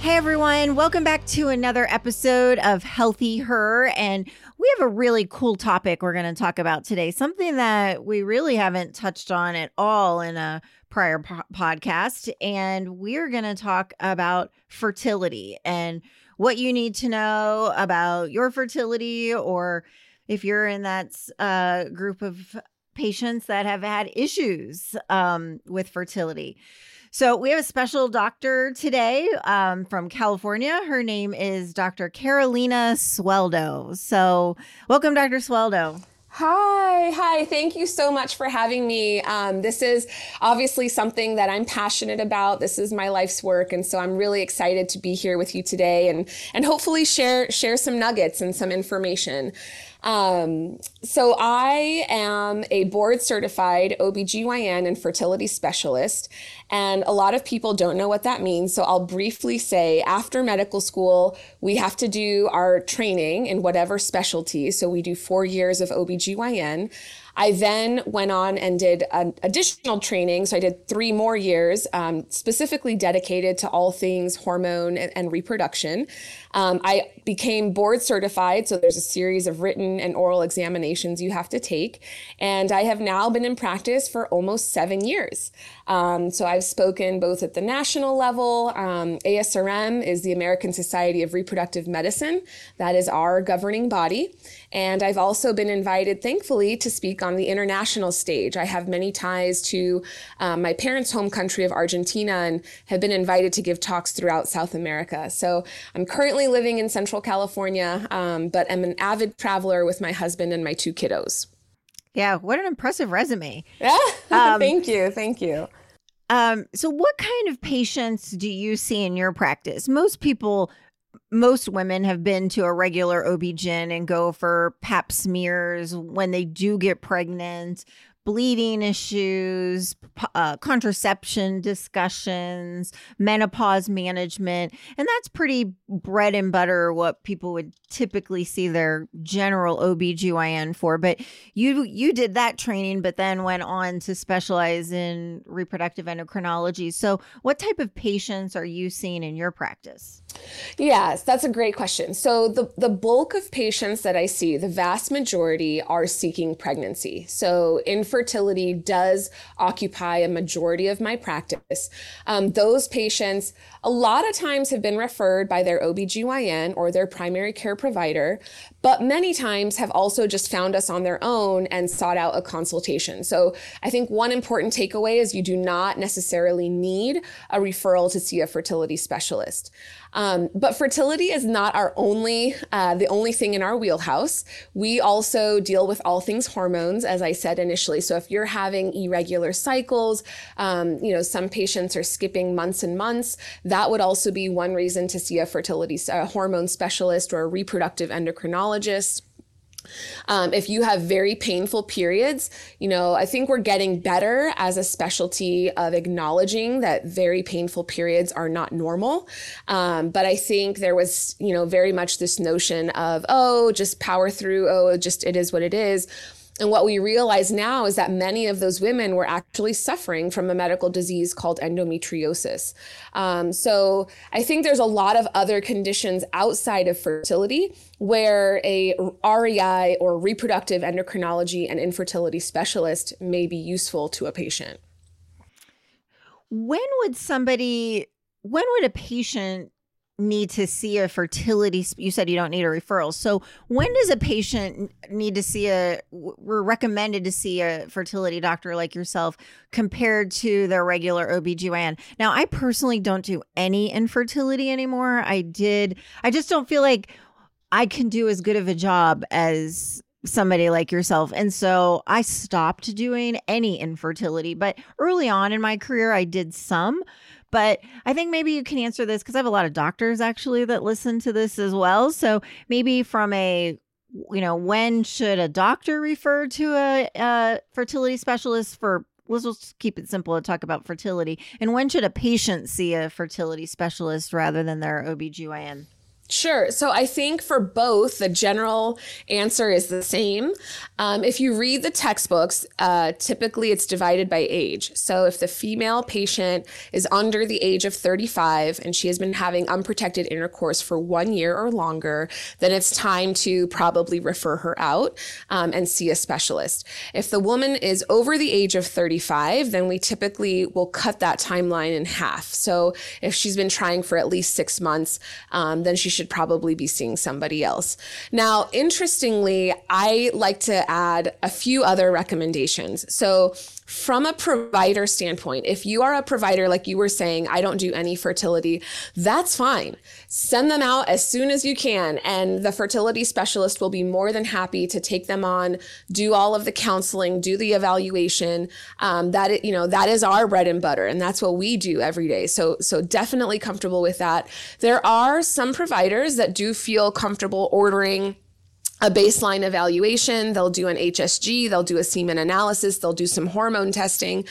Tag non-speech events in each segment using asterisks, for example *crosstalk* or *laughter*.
Hey everyone, welcome back to another episode of Healthy Her. And we have a really cool topic we're going to talk about today, something that we really haven't touched on at all in a prior po- podcast. And we're going to talk about fertility and what you need to know about your fertility, or if you're in that uh, group of patients that have had issues um, with fertility. So we have a special doctor today um, from California. Her name is Dr. Carolina Sueldo. So welcome, Dr. Sueldo. Hi, hi. Thank you so much for having me. Um, this is obviously something that I'm passionate about. This is my life's work, and so I'm really excited to be here with you today and and hopefully share share some nuggets and some information. Um, so I am a board certified OBGYN and fertility specialist. And a lot of people don't know what that means. So I'll briefly say after medical school, we have to do our training in whatever specialty. So we do four years of OBGYN. I then went on and did an additional training. So I did three more years, um, specifically dedicated to all things hormone and, and reproduction. Um, I became board certified. So there's a series of written and oral examinations you have to take. And I have now been in practice for almost seven years. Um, so I've spoken both at the national level. Um, ASRM is the American Society of Reproductive Medicine, that is our governing body. And I've also been invited, thankfully, to speak on the international stage. I have many ties to um, my parents' home country of Argentina and have been invited to give talks throughout South America. So I'm currently living in Central California, um, but I'm an avid traveler with my husband and my two kiddos. Yeah, what an impressive resume. *laughs* Yeah, um, thank you. Thank you. Um, so, what kind of patients do you see in your practice? Most people most women have been to a regular OB-GYN and go for pap smears when they do get pregnant, bleeding issues, uh, contraception discussions, menopause management. And that's pretty bread and butter what people would typically see their general OB/GYN for. But you you did that training but then went on to specialize in reproductive endocrinology. So what type of patients are you seeing in your practice? Yes, that's a great question. So the the bulk of patients that I see, the vast majority are seeking pregnancy. So infertility does occupy a majority of my practice. Um, those patients a lot of times have been referred by their OBGYN or their primary care provider, but many times have also just found us on their own and sought out a consultation. So I think one important takeaway is you do not necessarily need a referral to see a fertility specialist. Um, but fertility is not our only, uh, the only thing in our wheelhouse. We also deal with all things hormones, as I said initially. So if you're having irregular cycles, um, you know, some patients are skipping months and months. That would also be one reason to see a fertility, a hormone specialist or a reproductive endocrinologist. Um, if you have very painful periods, you know, I think we're getting better as a specialty of acknowledging that very painful periods are not normal. Um, but I think there was, you know, very much this notion of, oh, just power through, oh, just it is what it is and what we realize now is that many of those women were actually suffering from a medical disease called endometriosis. Um, so I think there's a lot of other conditions outside of fertility where a REI or reproductive endocrinology and infertility specialist may be useful to a patient. When would somebody, when would a patient need to see a fertility you said you don't need a referral so when does a patient need to see a we're recommended to see a fertility doctor like yourself compared to their regular OBGYN now I personally don't do any infertility anymore I did I just don't feel like I can do as good of a job as somebody like yourself. And so I stopped doing any infertility. But early on in my career, I did some. But I think maybe you can answer this because I have a lot of doctors actually that listen to this as well. So maybe from a you know, when should a doctor refer to a, a fertility specialist for let's just keep it simple and talk about fertility. And when should a patient see a fertility specialist rather than their OBGYN? Sure. So I think for both, the general answer is the same. Um, if you read the textbooks, uh, typically it's divided by age. So if the female patient is under the age of 35 and she has been having unprotected intercourse for one year or longer, then it's time to probably refer her out um, and see a specialist. If the woman is over the age of 35, then we typically will cut that timeline in half. So if she's been trying for at least six months, um, then she should should probably be seeing somebody else. Now, interestingly, I like to add a few other recommendations. So, from a provider standpoint, if you are a provider, like you were saying, I don't do any fertility, that's fine. Send them out as soon as you can. And the fertility specialist will be more than happy to take them on, do all of the counseling, do the evaluation. Um, that, you know, that is our bread and butter. And that's what we do every day. So, so definitely comfortable with that. There are some providers that do feel comfortable ordering a baseline evaluation, they'll do an HSG, they'll do a semen analysis, they'll do some hormone testing.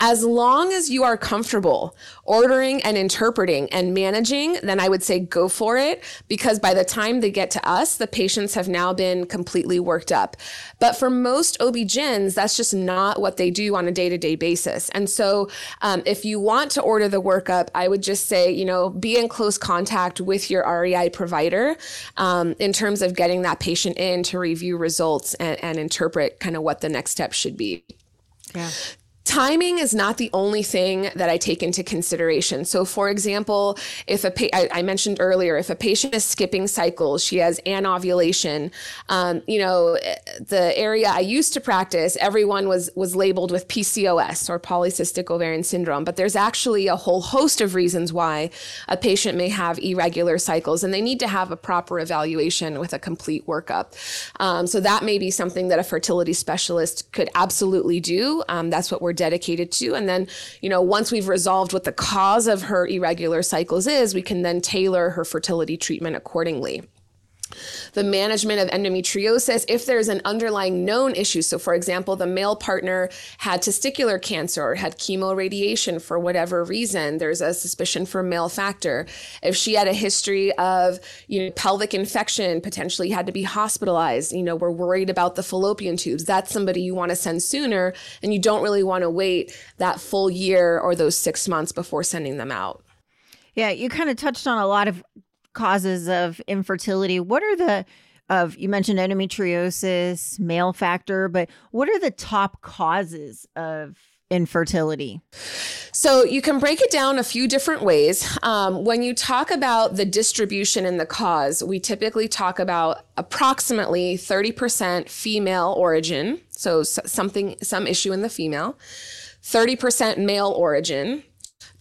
As long as you are comfortable ordering and interpreting and managing, then I would say go for it because by the time they get to us, the patients have now been completely worked up. But for most OB-GYNs, that's just not what they do on a day to day basis. And so um, if you want to order the workup, I would just say, you know, be in close contact with your REI provider um, in terms of getting that patient in to review results and, and interpret kind of what the next step should be. Yeah. Timing is not the only thing that I take into consideration. So, for example, if a pa- I, I mentioned earlier, if a patient is skipping cycles, she has anovulation. Um, you know, the area I used to practice, everyone was was labeled with PCOS or polycystic ovarian syndrome, but there's actually a whole host of reasons why a patient may have irregular cycles, and they need to have a proper evaluation with a complete workup. Um, so that may be something that a fertility specialist could absolutely do. Um, that's what we're we're dedicated to. And then, you know, once we've resolved what the cause of her irregular cycles is, we can then tailor her fertility treatment accordingly the management of endometriosis if there's an underlying known issue. So, for example, the male partner had testicular cancer or had chemoradiation for whatever reason, there's a suspicion for male factor. If she had a history of, you know, pelvic infection, potentially had to be hospitalized, you know, we're worried about the fallopian tubes, that's somebody you want to send sooner and you don't really want to wait that full year or those six months before sending them out. Yeah, you kind of touched on a lot of causes of infertility. What are the of you mentioned endometriosis, male factor, but what are the top causes of infertility? So you can break it down a few different ways. Um, when you talk about the distribution and the cause, we typically talk about approximately 30% female origin, so something, some issue in the female, 30% male origin,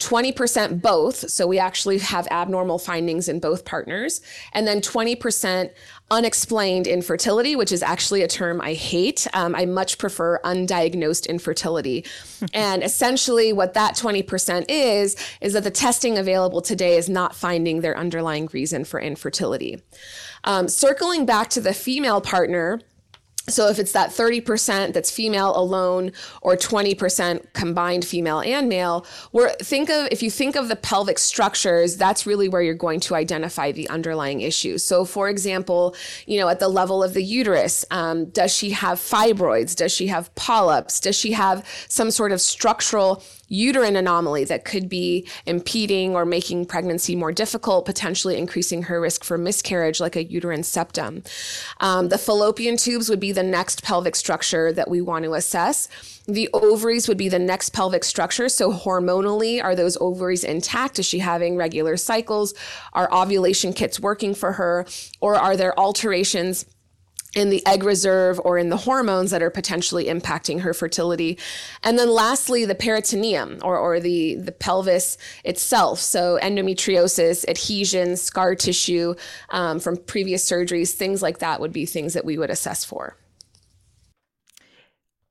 20% both. So we actually have abnormal findings in both partners. And then 20% unexplained infertility, which is actually a term I hate. Um, I much prefer undiagnosed infertility. *laughs* and essentially, what that 20% is, is that the testing available today is not finding their underlying reason for infertility. Um, circling back to the female partner, so if it's that 30% that's female alone or 20% combined female and male, we're think of if you think of the pelvic structures, that's really where you're going to identify the underlying issue. So for example, you know, at the level of the uterus, um, does she have fibroids? Does she have polyps? Does she have some sort of structural uterine anomaly that could be impeding or making pregnancy more difficult, potentially increasing her risk for miscarriage, like a uterine septum. Um, the fallopian tubes would be the next pelvic structure that we want to assess. The ovaries would be the next pelvic structure. So, hormonally, are those ovaries intact? Is she having regular cycles? Are ovulation kits working for her? Or are there alterations? In the egg reserve or in the hormones that are potentially impacting her fertility. And then lastly, the peritoneum or, or the, the pelvis itself. So endometriosis, adhesions, scar tissue um, from previous surgeries, things like that would be things that we would assess for.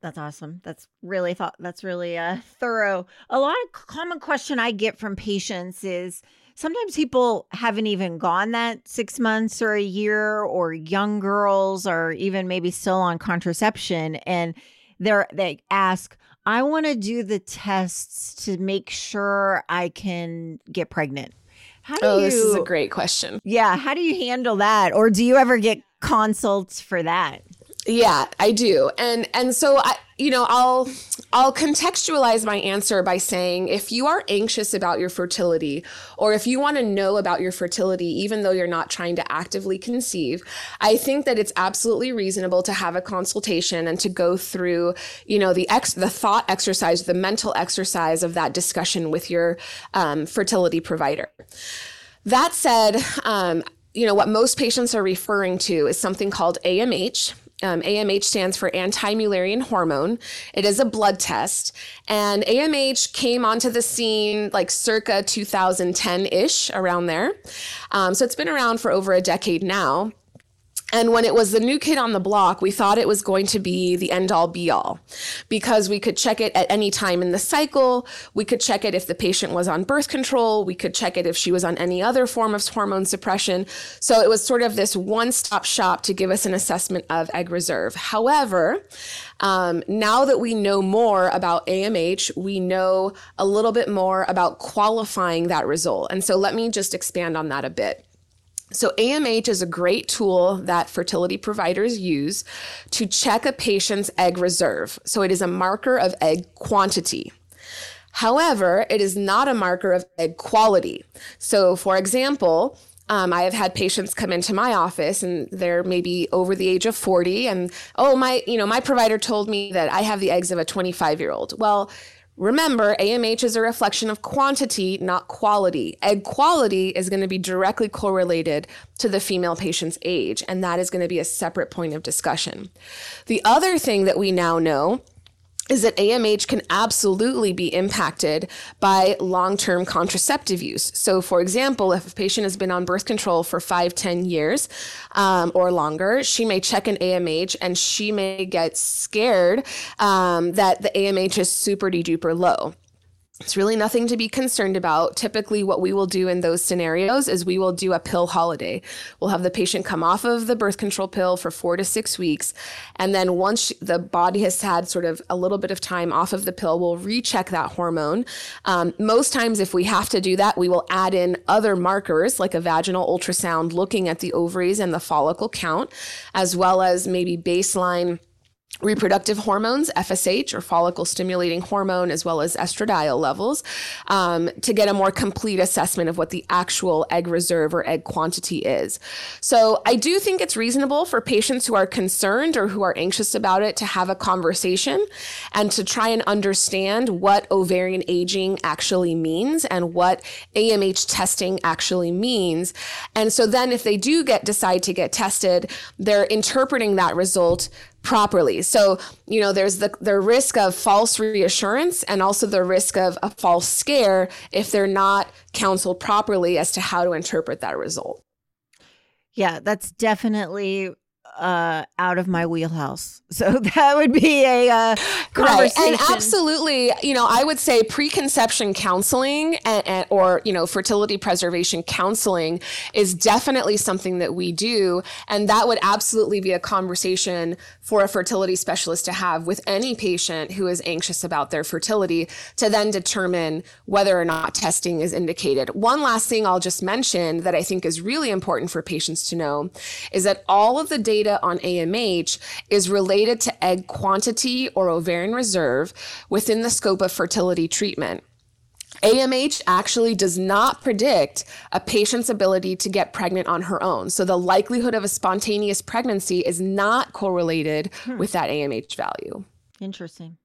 That's awesome. That's really thought that's really uh thorough. A lot of common question I get from patients is sometimes people haven't even gone that 6 months or a year or young girls are even maybe still on contraception and they're they ask I want to do the tests to make sure I can get pregnant. How do oh, you, this is a great question. Yeah, how do you handle that or do you ever get consults for that? Yeah, I do. And and so I you know, I'll I'll contextualize my answer by saying if you are anxious about your fertility or if you want to know about your fertility even though you're not trying to actively conceive, I think that it's absolutely reasonable to have a consultation and to go through, you know, the ex the thought exercise, the mental exercise of that discussion with your um, fertility provider. That said, um, you know, what most patients are referring to is something called AMH, um, AMH stands for anti Mullerian hormone. It is a blood test. And AMH came onto the scene like circa 2010 ish, around there. Um, so it's been around for over a decade now. And when it was the new kid on the block, we thought it was going to be the end all be all because we could check it at any time in the cycle. We could check it if the patient was on birth control. We could check it if she was on any other form of hormone suppression. So it was sort of this one stop shop to give us an assessment of egg reserve. However, um, now that we know more about AMH, we know a little bit more about qualifying that result. And so let me just expand on that a bit. So, AMH is a great tool that fertility providers use to check a patient's egg reserve. So, it is a marker of egg quantity. However, it is not a marker of egg quality. So, for example, um, I have had patients come into my office and they're maybe over the age of 40 and, oh, my, you know, my provider told me that I have the eggs of a 25 year old. Well, Remember, AMH is a reflection of quantity, not quality. Egg quality is going to be directly correlated to the female patient's age, and that is going to be a separate point of discussion. The other thing that we now know is that AMH can absolutely be impacted by long term contraceptive use. So, for example, if a patient has been on birth control for five, 10 years um, or longer, she may check an AMH and she may get scared um, that the AMH is super duper low. It's really nothing to be concerned about. Typically, what we will do in those scenarios is we will do a pill holiday. We'll have the patient come off of the birth control pill for four to six weeks. And then once the body has had sort of a little bit of time off of the pill, we'll recheck that hormone. Um, most times, if we have to do that, we will add in other markers like a vaginal ultrasound looking at the ovaries and the follicle count, as well as maybe baseline reproductive hormones, FSH or follicle stimulating hormone, as well as estradiol levels, um, to get a more complete assessment of what the actual egg reserve or egg quantity is. So I do think it's reasonable for patients who are concerned or who are anxious about it to have a conversation and to try and understand what ovarian aging actually means and what AMH testing actually means. And so then if they do get decide to get tested, they're interpreting that result properly. So, you know, there's the, the risk of false reassurance and also the risk of a false scare if they're not counseled properly as to how to interpret that result. Yeah, that's definitely uh, out of my wheelhouse. *laughs* So that would be a uh, right, and absolutely, you know, I would say preconception counseling and, and, or you know fertility preservation counseling is definitely something that we do, and that would absolutely be a conversation for a fertility specialist to have with any patient who is anxious about their fertility to then determine whether or not testing is indicated. One last thing I'll just mention that I think is really important for patients to know is that all of the data data on AMH is related to egg quantity or ovarian reserve within the scope of fertility treatment. AMH actually does not predict a patient's ability to get pregnant on her own. So the likelihood of a spontaneous pregnancy is not correlated hmm. with that AMH value. Interesting.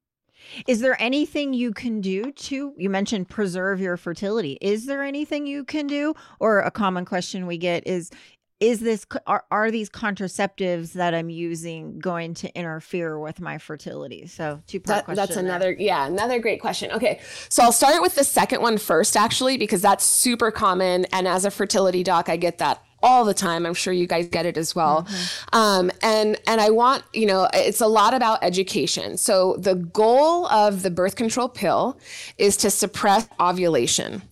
Is there anything you can do to, you mentioned preserve your fertility. Is there anything you can do? Or a common question we get is, is this are, are these contraceptives that i'm using going to interfere with my fertility so two part that, question that's another there. yeah another great question okay so i'll start with the second one first actually because that's super common and as a fertility doc i get that all the time. I'm sure you guys get it as well. Mm-hmm. Um, and and I want you know it's a lot about education. So the goal of the birth control pill is to suppress ovulation.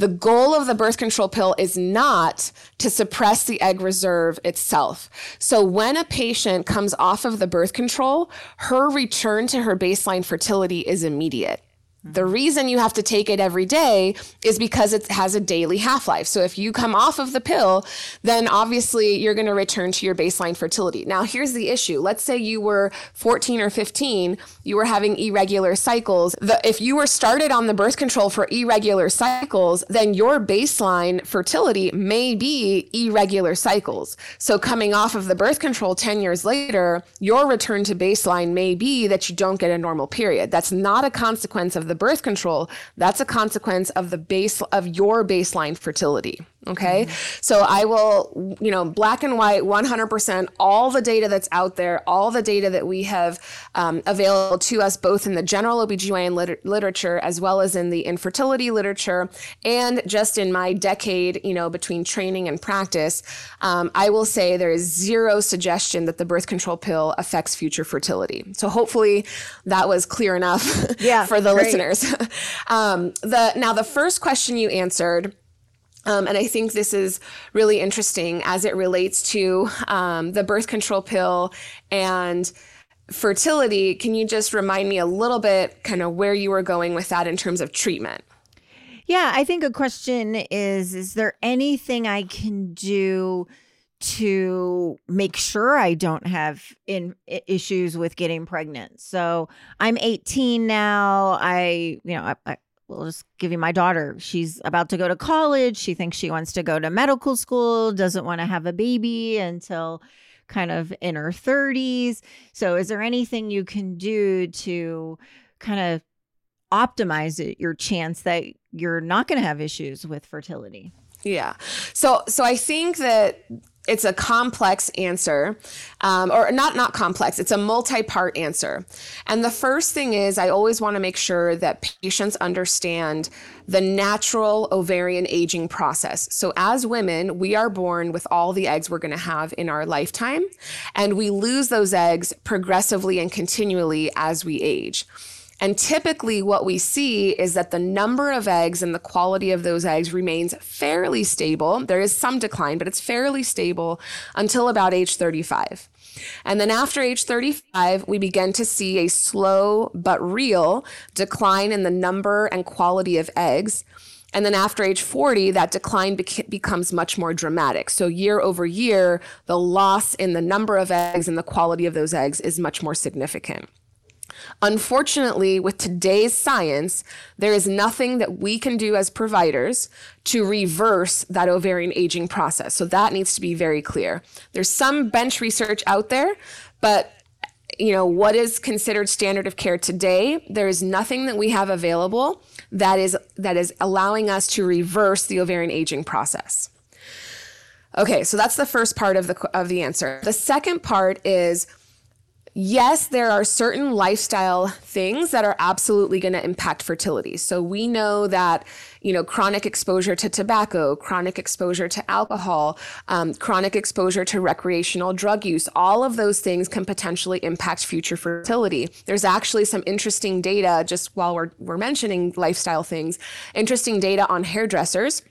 The goal of the birth control pill is not to suppress the egg reserve itself. So when a patient comes off of the birth control, her return to her baseline fertility is immediate. The mm-hmm. reason you have to take it every day is because it has a daily half life. So if you come off of the pill, then obviously you're going to return to your baseline fertility. Now, here's the issue. Let's say you were 14 or 15, you were having irregular cycles. The, if you were started on the birth control for irregular cycles, then your baseline fertility may be irregular cycles. So coming off of the birth control 10 years later, your return to baseline may be that you don't get a normal period. That's not a consequence of the birth control, that's a consequence of the base of your baseline fertility. Okay. Mm-hmm. So I will, you know, black and white, 100%, all the data that's out there, all the data that we have um, available to us, both in the general OBGYN liter- literature as well as in the infertility literature, and just in my decade, you know, between training and practice, um, I will say there is zero suggestion that the birth control pill affects future fertility. So hopefully that was clear enough yeah, *laughs* for the great. listeners. *laughs* um, the Now, the first question you answered, um, and I think this is really interesting as it relates to um, the birth control pill and fertility. Can you just remind me a little bit kind of where you were going with that in terms of treatment? Yeah, I think a question is Is there anything I can do? to make sure I don't have in issues with getting pregnant. So I'm 18 now. I, you know, I, I we'll just give you my daughter. She's about to go to college. She thinks she wants to go to medical school, doesn't want to have a baby until kind of in her 30s. So, is there anything you can do to kind of optimize it, your chance that you're not going to have issues with fertility? Yeah. So so I think that it's a complex answer um, or not not complex it's a multi-part answer. And the first thing is i always want to make sure that patients understand the natural ovarian aging process. So as women we are born with all the eggs we're going to have in our lifetime and we lose those eggs progressively and continually as we age and typically, what we see is that the number of eggs and the quality of those eggs remains fairly stable. There is some decline, but it's fairly stable until about age 35. And then after age 35, we begin to see a slow but real decline in the number and quality of eggs. And then after age 40, that decline becomes much more dramatic. So year over year, the loss in the number of eggs and the quality of those eggs is much more significant. Unfortunately, with today's science, there is nothing that we can do as providers to reverse that ovarian aging process. So that needs to be very clear. There's some bench research out there, but you know, what is considered standard of care today, there is nothing that we have available that is that is allowing us to reverse the ovarian aging process. Okay, so that's the first part of the of the answer. The second part is yes, there are certain lifestyle things that are absolutely going to impact fertility. So we know that, you know, chronic exposure to tobacco, chronic exposure to alcohol, um, chronic exposure to recreational drug use, all of those things can potentially impact future fertility. There's actually some interesting data, just while we're, we're mentioning lifestyle things, interesting data on hairdressers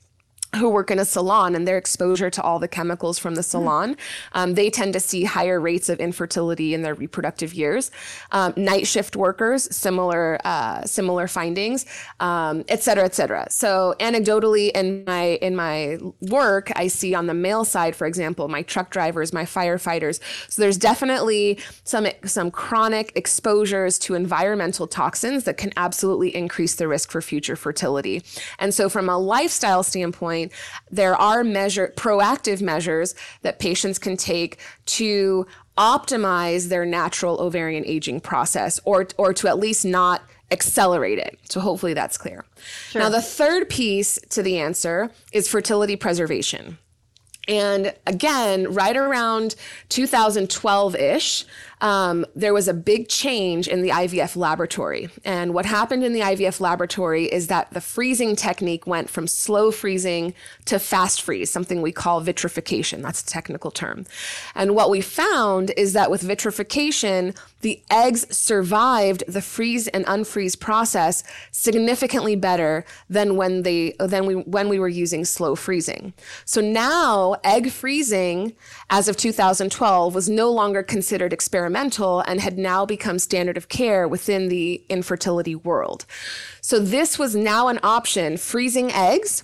who work in a salon and their exposure to all the chemicals from the salon, um, they tend to see higher rates of infertility in their reproductive years. Um, night shift workers, similar uh, similar findings, um, et cetera, et cetera. So anecdotally, in my in my work, I see on the male side, for example, my truck drivers, my firefighters. So there's definitely some some chronic exposures to environmental toxins that can absolutely increase the risk for future fertility. And so, from a lifestyle standpoint point, there are measure proactive measures that patients can take to optimize their natural ovarian aging process or or to at least not accelerate it. So hopefully that's clear. Sure. Now the third piece to the answer is fertility preservation. And again, right around 2012 ish, um, there was a big change in the IVF laboratory. And what happened in the IVF laboratory is that the freezing technique went from slow freezing to fast freeze, something we call vitrification. That's a technical term. And what we found is that with vitrification, the eggs survived the freeze and unfreeze process significantly better than when they than we when we were using slow freezing. So now egg freezing as of 2012 was no longer considered experimental and had now become standard of care within the infertility world. So this was now an option freezing eggs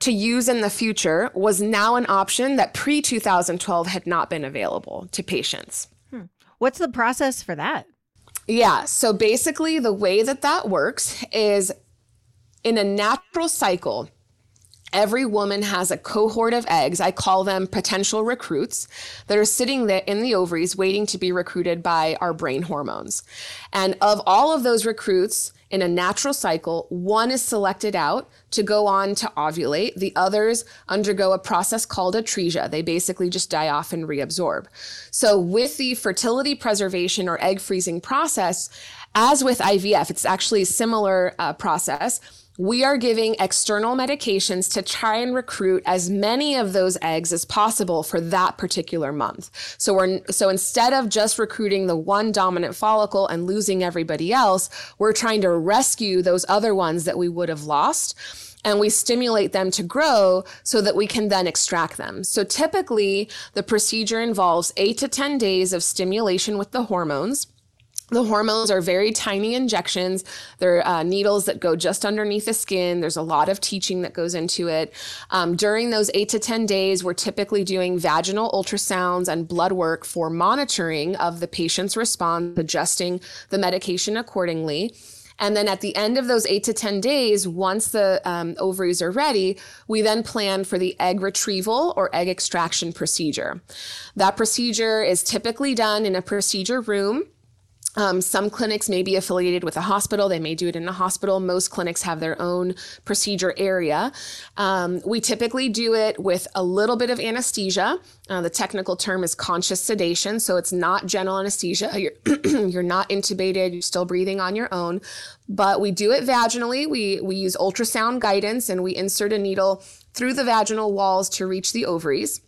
to use in the future was now an option that pre 2012 had not been available to patients. Hmm. What's the process for that? Yeah. So basically, the way that that works is in a natural cycle, every woman has a cohort of eggs. I call them potential recruits that are sitting there in the ovaries waiting to be recruited by our brain hormones. And of all of those recruits, in a natural cycle, one is selected out to go on to ovulate. The others undergo a process called atresia. They basically just die off and reabsorb. So with the fertility preservation or egg freezing process, as with IVF, it's actually a similar uh, process we are giving external medications to try and recruit as many of those eggs as possible for that particular month. So we're so instead of just recruiting the one dominant follicle and losing everybody else, we're trying to rescue those other ones that we would have lost and we stimulate them to grow so that we can then extract them. So typically the procedure involves 8 to 10 days of stimulation with the hormones. The hormones are very tiny injections. They're uh, needles that go just underneath the skin. There's a lot of teaching that goes into it. Um, during those eight to 10 days, we're typically doing vaginal ultrasounds and blood work for monitoring of the patient's response, adjusting the medication accordingly. And then at the end of those eight to 10 days, once the um, ovaries are ready, we then plan for the egg retrieval or egg extraction procedure. That procedure is typically done in a procedure room. Um, some clinics may be affiliated with a hospital. They may do it in a hospital. Most clinics have their own procedure area. Um, we typically do it with a little bit of anesthesia. Uh, the technical term is conscious sedation. So it's not general anesthesia. You're, *clears throat* you're not intubated. You're still breathing on your own. But we do it vaginally. We, we use ultrasound guidance and we insert a needle through the vaginal walls to reach the ovaries.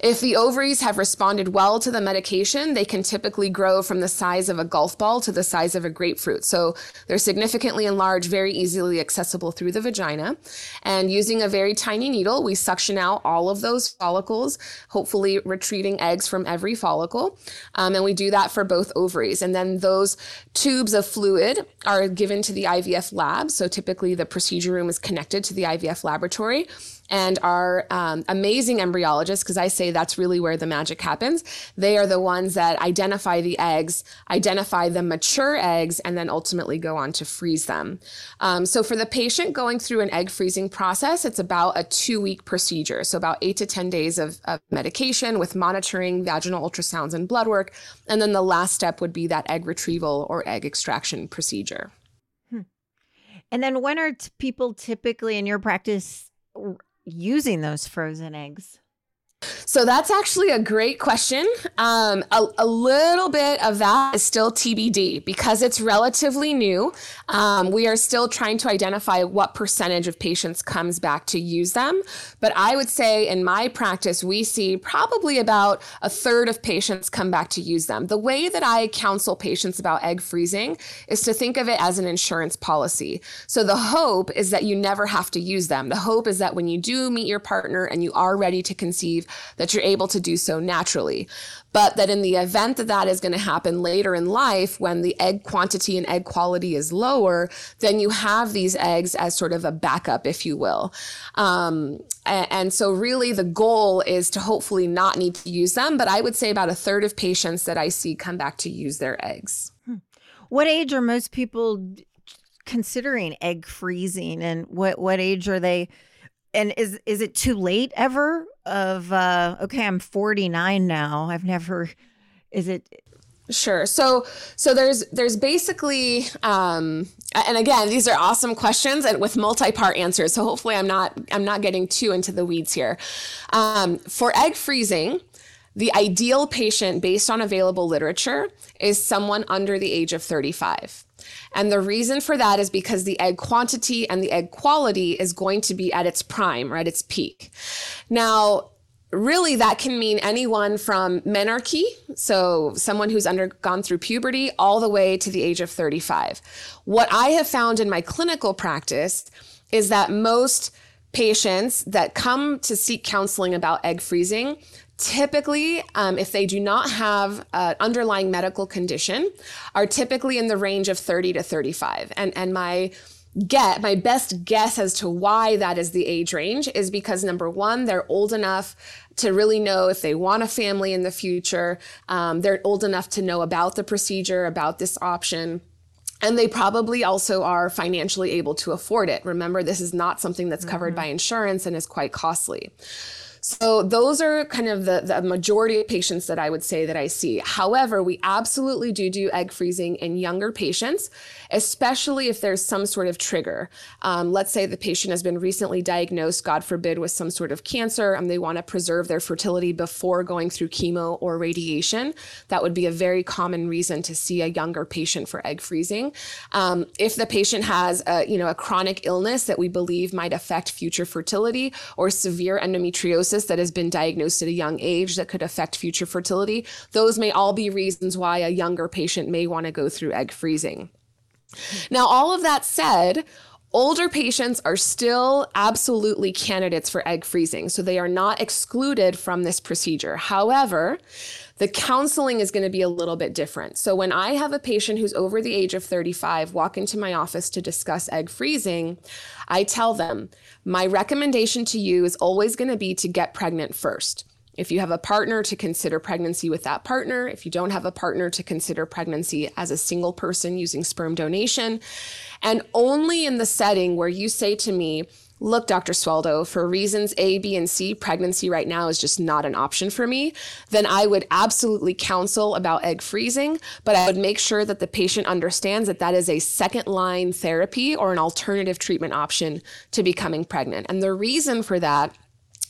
If the ovaries have responded well to the medication, they can typically grow from the size of a golf ball to the size of a grapefruit. So they're significantly enlarged, very easily accessible through the vagina. And using a very tiny needle, we suction out all of those follicles, hopefully retrieving eggs from every follicle. Um, and we do that for both ovaries. And then those tubes of fluid are given to the IVF lab. So typically the procedure room is connected to the IVF laboratory and our um, amazing embryologists, because I say that's really where the magic happens, they are the ones that identify the eggs, identify the mature eggs, and then ultimately go on to freeze them. Um, so for the patient going through an egg freezing process, it's about a two week procedure. So about eight to 10 days of, of medication with monitoring, vaginal ultrasounds, and blood work. And then the last step would be that egg retrieval or egg extraction procedure. Hmm. And then when are t- people typically in your practice using those frozen eggs? So that's actually a great question. Um, a, a, little bit of that is still TBD because it's relatively new. Um, we are still trying to identify what percentage of patients comes back to use them. But I would say in my practice, we see probably about a third of patients come back to use them. The way that I counsel patients about egg freezing is to think of it as an insurance policy. So the hope is that you never have to use them. The hope is that when you do meet your partner and you are ready to conceive, that you're able to do so naturally. But that in the event that that is going to happen later in life, when the egg quantity and egg quality is lower, then you have these eggs as sort of a backup, if you will. Um, and, and so, really, the goal is to hopefully not need to use them. But I would say about a third of patients that I see come back to use their eggs. Hmm. What age are most people considering egg freezing, and what what age are they? And is is it too late ever of uh okay i'm 49 now i've never is it Sure. So so there's there's basically um and again these are awesome questions and with multi-part answers. So hopefully I'm not I'm not getting too into the weeds here. Um, for egg freezing, the ideal patient, based on available literature, is someone under the age of 35. And the reason for that is because the egg quantity and the egg quality is going to be at its prime or at its peak. Now, really that can mean anyone from menarche, so someone who's undergone through puberty, all the way to the age of 35. What I have found in my clinical practice is that most patients that come to seek counseling about egg freezing typically, um, if they do not have an underlying medical condition, are typically in the range of 30 to 35. And, and my get my best guess as to why that is the age range is because number one they're old enough to really know if they want a family in the future um, they're old enough to know about the procedure about this option and they probably also are financially able to afford it. Remember, this is not something that's covered mm-hmm. by insurance and is quite costly. So those are kind of the, the majority of patients that I would say that I see. However, we absolutely do do egg freezing in younger patients, especially if there's some sort of trigger. Um, let's say the patient has been recently diagnosed, God forbid, with some sort of cancer, and they want to preserve their fertility before going through chemo or radiation. That would be a very common reason to see a younger patient for egg freezing. Um, if the patient has a, you know, a chronic illness that we believe might affect future fertility or severe endometriosis, that has been diagnosed at a young age that could affect future fertility, those may all be reasons why a younger patient may want to go through egg freezing. Now, all of that said, Older patients are still absolutely candidates for egg freezing, so they are not excluded from this procedure. However, the counseling is going to be a little bit different. So when I have a patient who's over the age of 35 walk into my office to discuss egg freezing, I tell them, my recommendation to you is always going to be to get pregnant first. If you have a partner, to consider pregnancy with that partner. If you don't have a partner, to consider pregnancy as a single person using sperm donation. And only in the setting where you say to me, look, Dr. Sueldo, for reasons A, B, and C, pregnancy right now is just not an option for me, then I would absolutely counsel about egg freezing, but I would make sure that the patient understands that that is a second line therapy or an alternative treatment option to becoming pregnant. And the reason for that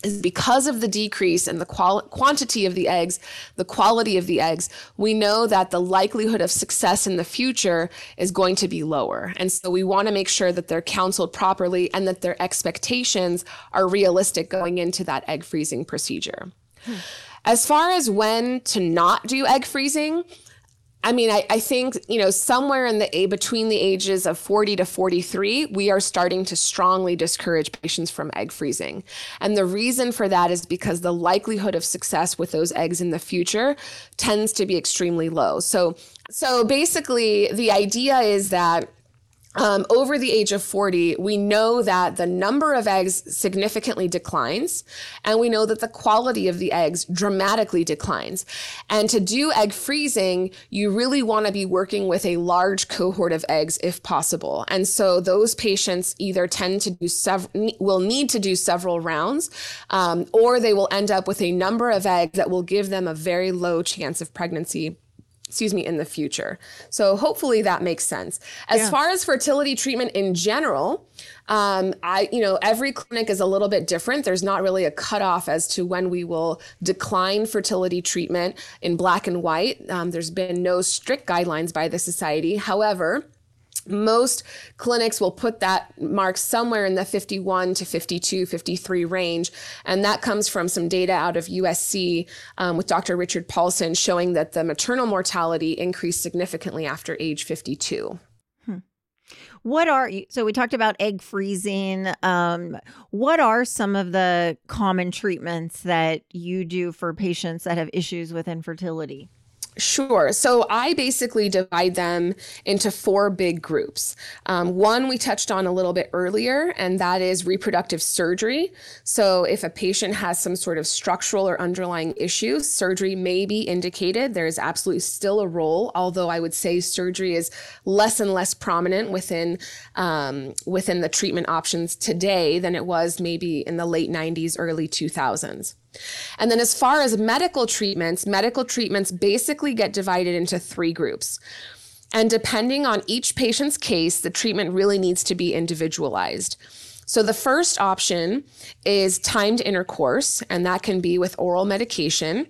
is because of the decrease in the qual- quantity of the eggs, the quality of the eggs, we know that the likelihood of success in the future is going to be lower. And so we want to make sure that they're counseled properly and that their expectations are realistic going into that egg freezing procedure. Hmm. As far as when to not do egg freezing, I mean, I, I think, you know, somewhere in the between the ages of 40 to 43, we are starting to strongly discourage patients from egg freezing. And the reason for that is because the likelihood of success with those eggs in the future tends to be extremely low. So so basically the idea is that um, over the age of 40, we know that the number of eggs significantly declines, and we know that the quality of the eggs dramatically declines. And to do egg freezing, you really want to be working with a large cohort of eggs if possible. And so those patients either tend to do several, will need to do several rounds, um, or they will end up with a number of eggs that will give them a very low chance of pregnancy excuse me, in the future. So hopefully that makes sense. As yeah. far as fertility treatment in general, um, I, you know, every clinic is a little bit different. There's not really a cutoff as to when we will decline fertility treatment in black and white. Um, there's been no strict guidelines by the society. However, most clinics will put that mark somewhere in the 51 to 52, 53 range. And that comes from some data out of USC um, with Dr. Richard Paulson showing that the maternal mortality increased significantly after age 52. Hmm. What are you? So we talked about egg freezing. Um, what are some of the common treatments that you do for patients that have issues with infertility? Sure. So I basically divide them into four big groups. Um, one we touched on a little bit earlier, and that is reproductive surgery. So if a patient has some sort of structural or underlying issue, surgery may be indicated. There is absolutely still a role, although I would say surgery is less and less prominent within um, within the treatment options today than it was maybe in the late 90s, early 2000s. And then, as far as medical treatments, medical treatments basically get divided into three groups. And depending on each patient's case, the treatment really needs to be individualized. So, the first option is timed intercourse, and that can be with oral medication.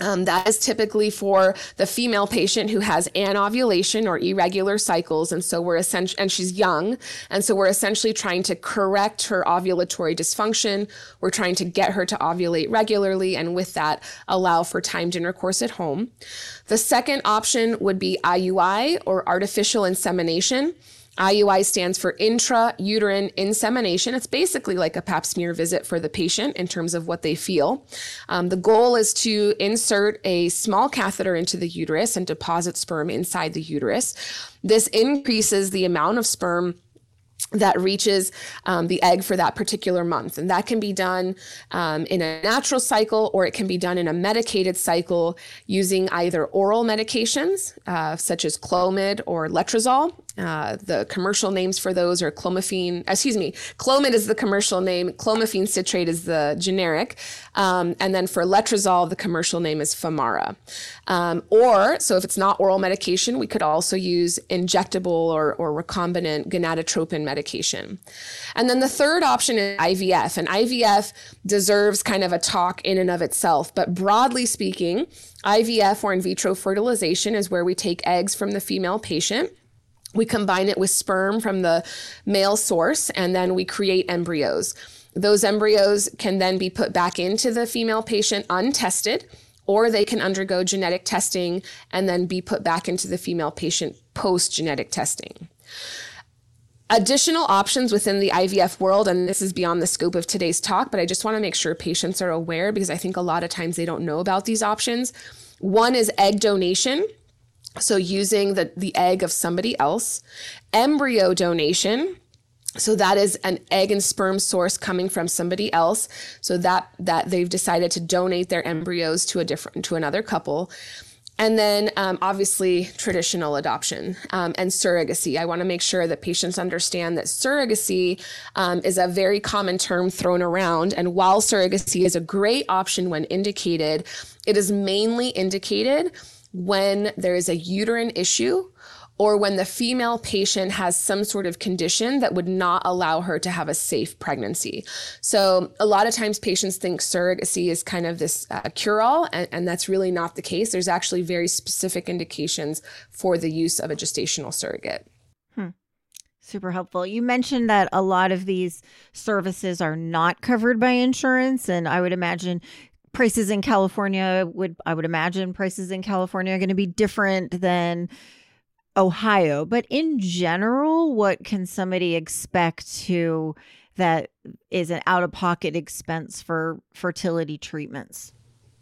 Um, that is typically for the female patient who has anovulation or irregular cycles. And so we're essentially, and she's young. And so we're essentially trying to correct her ovulatory dysfunction. We're trying to get her to ovulate regularly. And with that, allow for timed intercourse at home. The second option would be IUI or artificial insemination. IUI stands for intrauterine insemination. It's basically like a pap smear visit for the patient in terms of what they feel. Um, the goal is to insert a small catheter into the uterus and deposit sperm inside the uterus. This increases the amount of sperm that reaches um, the egg for that particular month. And that can be done um, in a natural cycle or it can be done in a medicated cycle using either oral medications, uh, such as Clomid or Letrozole, uh, the commercial names for those are clomiphene, excuse me, Clomid is the commercial name, clomiphene citrate is the generic. Um, and then for letrozole, the commercial name is Femara. Um, or, so if it's not oral medication, we could also use injectable or, or recombinant gonadotropin medication. And then the third option is IVF. And IVF deserves kind of a talk in and of itself. But broadly speaking, IVF or in vitro fertilization is where we take eggs from the female patient we combine it with sperm from the male source, and then we create embryos. Those embryos can then be put back into the female patient untested, or they can undergo genetic testing and then be put back into the female patient post genetic testing. Additional options within the IVF world, and this is beyond the scope of today's talk, but I just want to make sure patients are aware because I think a lot of times they don't know about these options. One is egg donation. So using the, the egg of somebody else, embryo donation. So that is an egg and sperm source coming from somebody else. So that that they've decided to donate their embryos to a different to another couple. And then, um, obviously, traditional adoption um, and surrogacy. I want to make sure that patients understand that surrogacy um, is a very common term thrown around. And while surrogacy is a great option when indicated, it is mainly indicated when there is a uterine issue or when the female patient has some sort of condition that would not allow her to have a safe pregnancy. So, a lot of times patients think surrogacy is kind of this uh, cure all, and, and, that's really not the case. There's actually very specific indications for the use of a gestational surrogate. Hmm. Super helpful. You mentioned that a lot of these services are not covered by insurance, and I would imagine prices in California would I would imagine prices in California are going to be different than Ohio, but in general, what can somebody expect to that is an out of pocket expense for fertility treatments?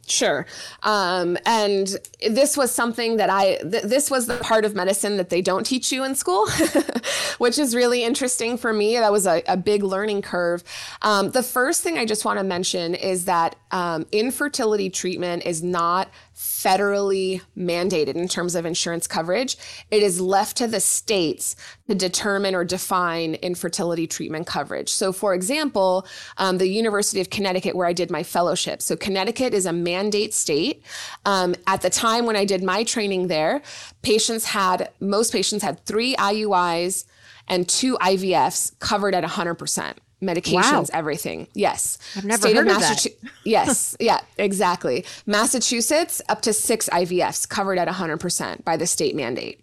Sure. Um, and this was something that I, th- this was the part of medicine that they don't teach you in school, *laughs* which is really interesting for me. That was a, a big learning curve. Um, the first thing I just want to mention is that um, infertility treatment is not federally mandated in terms of insurance coverage. It is left to the states to determine or define infertility treatment coverage. So, for example, um, the University of Connecticut, where I did my fellowship. So, Connecticut is a mandate state. Um, at the time when I did my training there, patients had, most patients had three IUIs and two IVFs covered at 100% medications, wow. everything. Yes. I've never State heard of, of that. yes. Yeah, exactly. Massachusetts, up to six IVFs covered at 100% by the state mandate.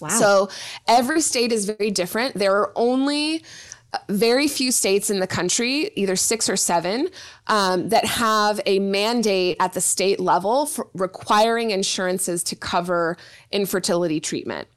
Wow. So every state is very different. There are only uh, very few states in the country, either six or seven, um, that have a mandate at the state level for requiring insurances to cover infertility treatment.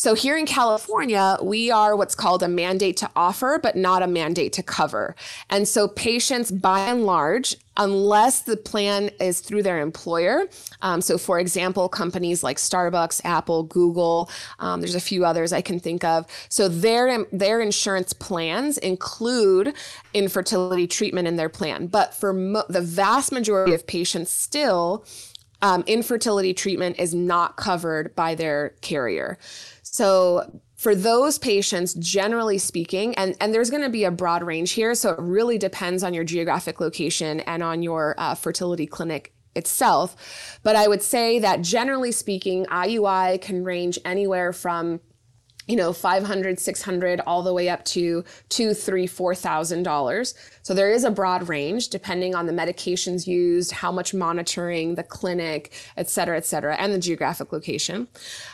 So here in California, we are what's called a mandate to offer, but not a mandate to cover. And so patients, by and large, unless the plan is through their employer. Um, so, for example, companies like Starbucks, Apple, Google, um, there's a few others I can think of. So, their, their insurance plans include infertility treatment in their plan. But for mo- the vast majority of patients, still, um, infertility treatment is not covered by their carrier. So for those patients, generally speaking, and, and there's going to be a broad range here. So it really depends on your geographic location and on your uh, fertility clinic itself. But I would say that generally speaking, IUI can range anywhere from you know 500 600 all the way up to two three four thousand dollars. So there is a broad range depending on the medications used how much monitoring the clinic et cetera et cetera and the geographic location.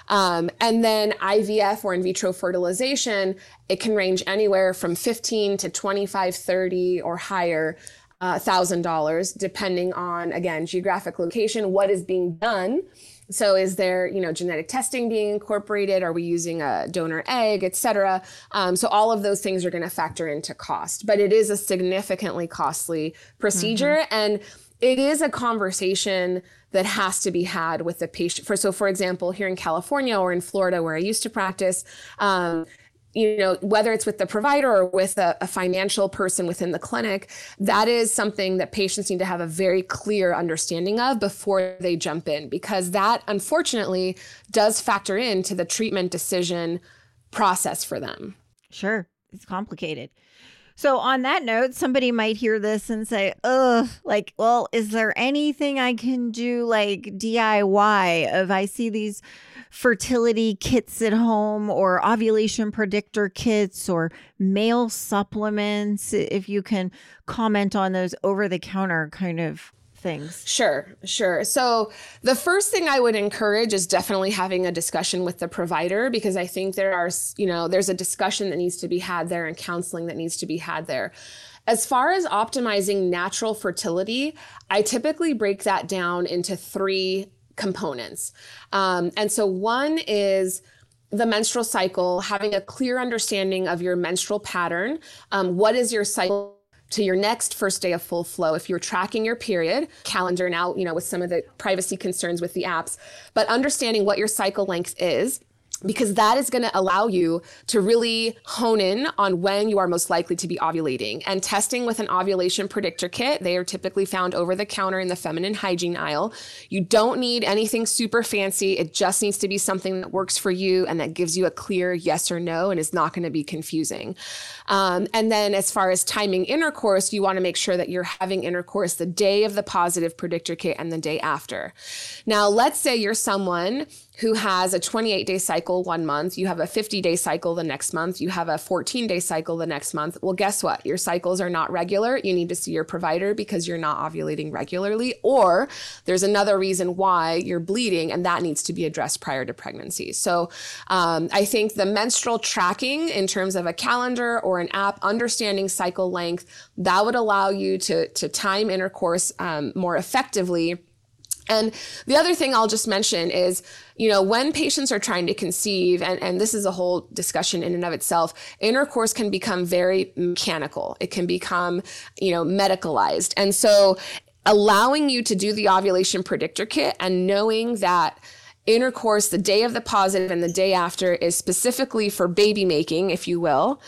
Um, and then ivf or in vitro fertilization it can range anywhere from 15 to 25 30 or higher thousand uh, dollars depending on again geographic location what is being done so is there, you know, genetic testing being incorporated? Are we using a donor egg, et cetera? Um, so all of those things are going to factor into cost, but it is a significantly costly procedure. Mm-hmm. And it is a conversation that has to be had with the patient. For so, for example, here in California or in Florida, where I used to practice, um, you know, whether it's with the provider or with a, a, financial person within the clinic, that is something that patients need to have a very clear understanding of before they jump in, because that unfortunately does factor into the treatment decision process for them. Sure, it's complicated. So, on that note, somebody might hear this and say, ugh, like, well, is there anything I can do like DIY if I see these fertility kits at home or ovulation predictor kits or male supplements? If you can comment on those over the counter kind of things? Sure, sure. So, the first thing I would encourage is definitely having a discussion with the provider because I think there are, you know, there's a discussion that needs to be had there and counseling that needs to be had there. As far as optimizing natural fertility, I typically break that down into three components. Um, and so, one is the menstrual cycle, having a clear understanding of your menstrual pattern. Um, what is your cycle? To your next first day of full flow if you're tracking your period calendar now you know with some of the privacy concerns with the apps but understanding what your cycle length is because that is going to allow you to really hone in on when you are most likely to be ovulating. And testing with an ovulation predictor kit, they are typically found over the counter in the feminine hygiene aisle. You don't need anything super fancy. It just needs to be something that works for you and that gives you a clear yes or no and is not going to be confusing. Um, and then as far as timing intercourse, you want to make sure that you're having intercourse the day of the positive predictor kit and the day after. Now, let's say you're someone who has a 28 day cycle one month, you have a 50 day cycle the next month, you have a 14 day cycle the next month. Well, guess what? Your cycles are not regular. You need to see your provider because you're not ovulating regularly, or there's another reason why you're bleeding, and that needs to be addressed prior to pregnancy. So um, I think the menstrual tracking in terms of a calendar or an app, understanding cycle length, that would allow you to, to time intercourse um, more effectively and the other thing I'll just mention is, you know, when patients are trying to conceive, and, and this is a whole discussion in and of itself, intercourse can become very mechanical. It can become, you know, medicalized. And so allowing you to do the ovulation predictor kit and knowing that intercourse the day of the positive and the day after is specifically for baby making, if you will.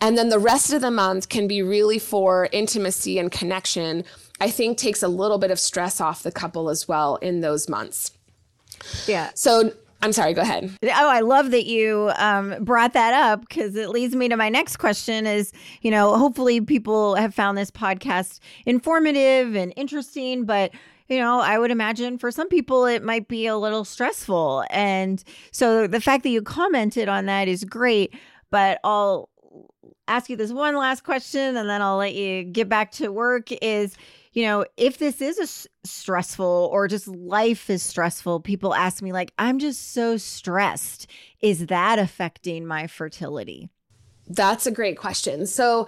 And then the rest of the month can be really for intimacy and connection I think takes a little bit of stress off the couple as well in those months. Yeah. So I'm sorry, go ahead. Oh, I love that you um, brought that up because it leads me to my next question is, you know, hopefully people have found this podcast informative and interesting, but you know, I would imagine for some people it might be a little stressful. And so the fact that you commented on that is great, but I'll ask you this one last question and then I'll let you get back to work is you know, if this is a s- stressful or just life is stressful, people ask me, like, I'm just so stressed. Is that affecting my fertility? That's a great question. So,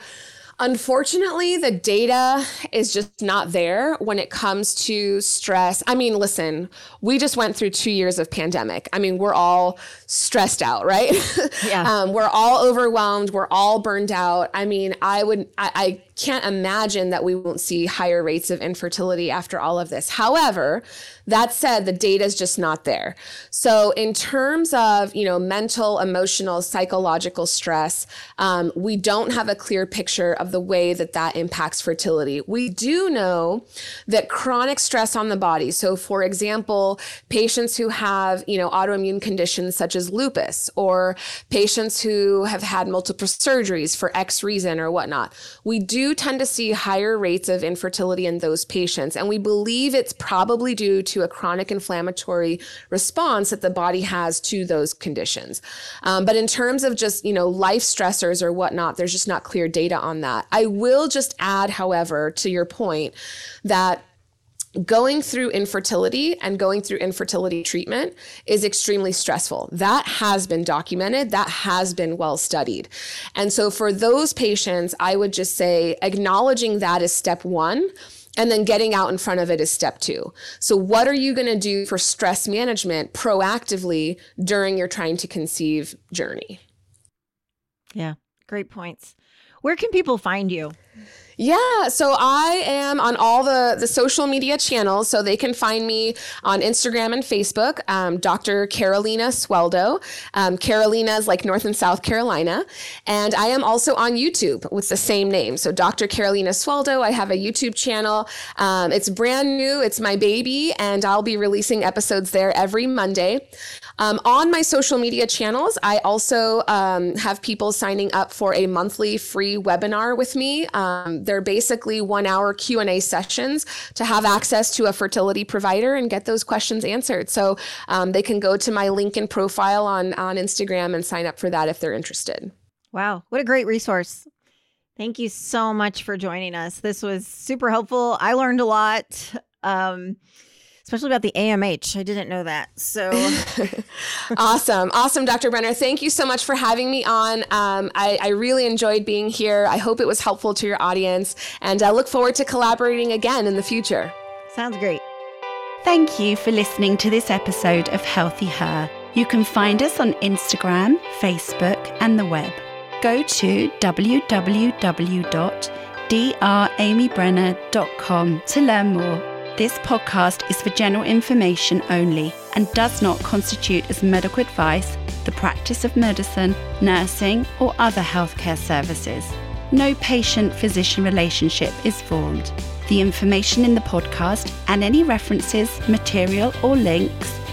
Unfortunately, the data is just not there when it comes to stress. I mean, listen, we just went through two years of pandemic. I mean, we're all stressed out, right? *laughs* Yeah. um, we're all overwhelmed. We're all burned out. I mean, I would, I, I can't imagine that we won't see higher rates of infertility after all of this. However, that said, the data is just not there. So, in terms of you know mental, emotional, psychological stress, um, we don't have a clear picture of the way that that impacts fertility. We do know that chronic stress on the body. So, for example, patients who have you know autoimmune conditions such as lupus, or patients who have had multiple surgeries for X reason or whatnot, we do tend to see higher rates of infertility in those patients. And we believe it's probably due to to a chronic inflammatory response that the body has to those conditions. Um, but in terms of just, you know, life stressors or whatnot, there's just not clear data on that. I will just add, however, to your point, that going through infertility and going through infertility treatment is extremely stressful. That has been documented, that has been well studied. And so for those patients, I would just say acknowledging that is step one. And then getting out in front of it is step two. So, what are you going to do for stress management proactively during your trying to conceive journey? Yeah, great points. Where can people find you? Yeah, so I am on all the, the social media channels. So they can find me on Instagram and Facebook, um, Dr. Carolina Sueldo. Um, Carolina is like North and South Carolina. And I am also on YouTube with the same name. So Dr. Carolina Sueldo, I have a YouTube channel. Um, it's brand new, it's my baby, and I'll be releasing episodes there every Monday. Um, on my social media channels, I also um, have people signing up for a monthly free webinar with me. Um, they're basically one hour Q&A sessions to have access to a fertility provider and get those questions answered. So um, they can go to my link and profile on, on Instagram and sign up for that if they're interested. Wow, what a great resource. Thank you so much for joining us. This was super helpful. I learned a lot. Um, especially about the AMH. I didn't know that. So *laughs* awesome. Awesome, Dr. Brenner. Thank you so much for having me on. Um, I, I, really enjoyed being here. I hope it was helpful to your audience, and I look forward to collaborating again in the future. Sounds great. Thank you for listening to this episode of Healthy Her. You can find us on Instagram, Facebook, and the web. Go to www.dramybrenner.com to learn more. This podcast is for general information only and does not constitute as medical advice, the practice of medicine, nursing, or other healthcare services. No patient physician relationship is formed. The information in the podcast and any references, material, or links